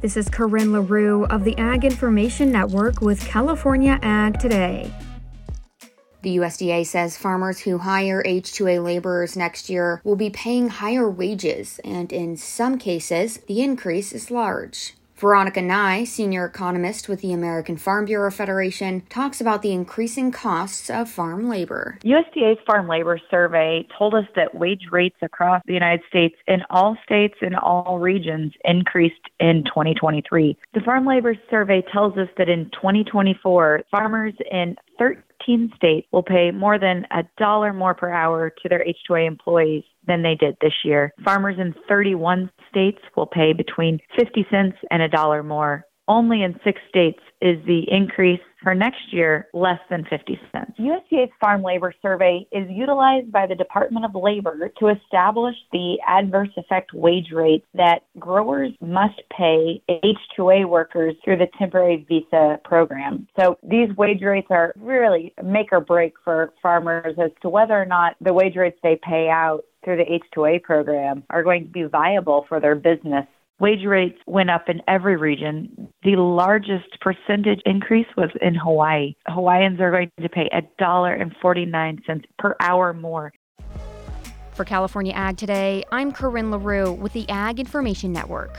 This is Corinne LaRue of the Ag Information Network with California Ag Today. The USDA says farmers who hire H2A laborers next year will be paying higher wages, and in some cases, the increase is large. Veronica Nigh, senior economist with the American Farm Bureau Federation, talks about the increasing costs of farm labor. USDA's farm labor survey told us that wage rates across the United States in all states and all regions increased in 2023. The farm labor survey tells us that in 2024, farmers in 13 states will pay more than a dollar more per hour to their H2A employees than they did this year. Farmers in 31 states will pay between 50 cents and a dollar more. Only in six states is the increase for next year less than 50 cents. USDA's Farm Labor Survey is utilized by the Department of Labor to establish the adverse effect wage rate that growers must pay H2A workers through the temporary visa program. So these wage rates are really make or break for farmers as to whether or not the wage rates they pay out through the H2A program are going to be viable for their business. Wage rates went up in every region. The largest percentage increase was in Hawaii. Hawaiians are going to pay $1.49 per hour more. For California Ag Today, I'm Corinne LaRue with the Ag Information Network.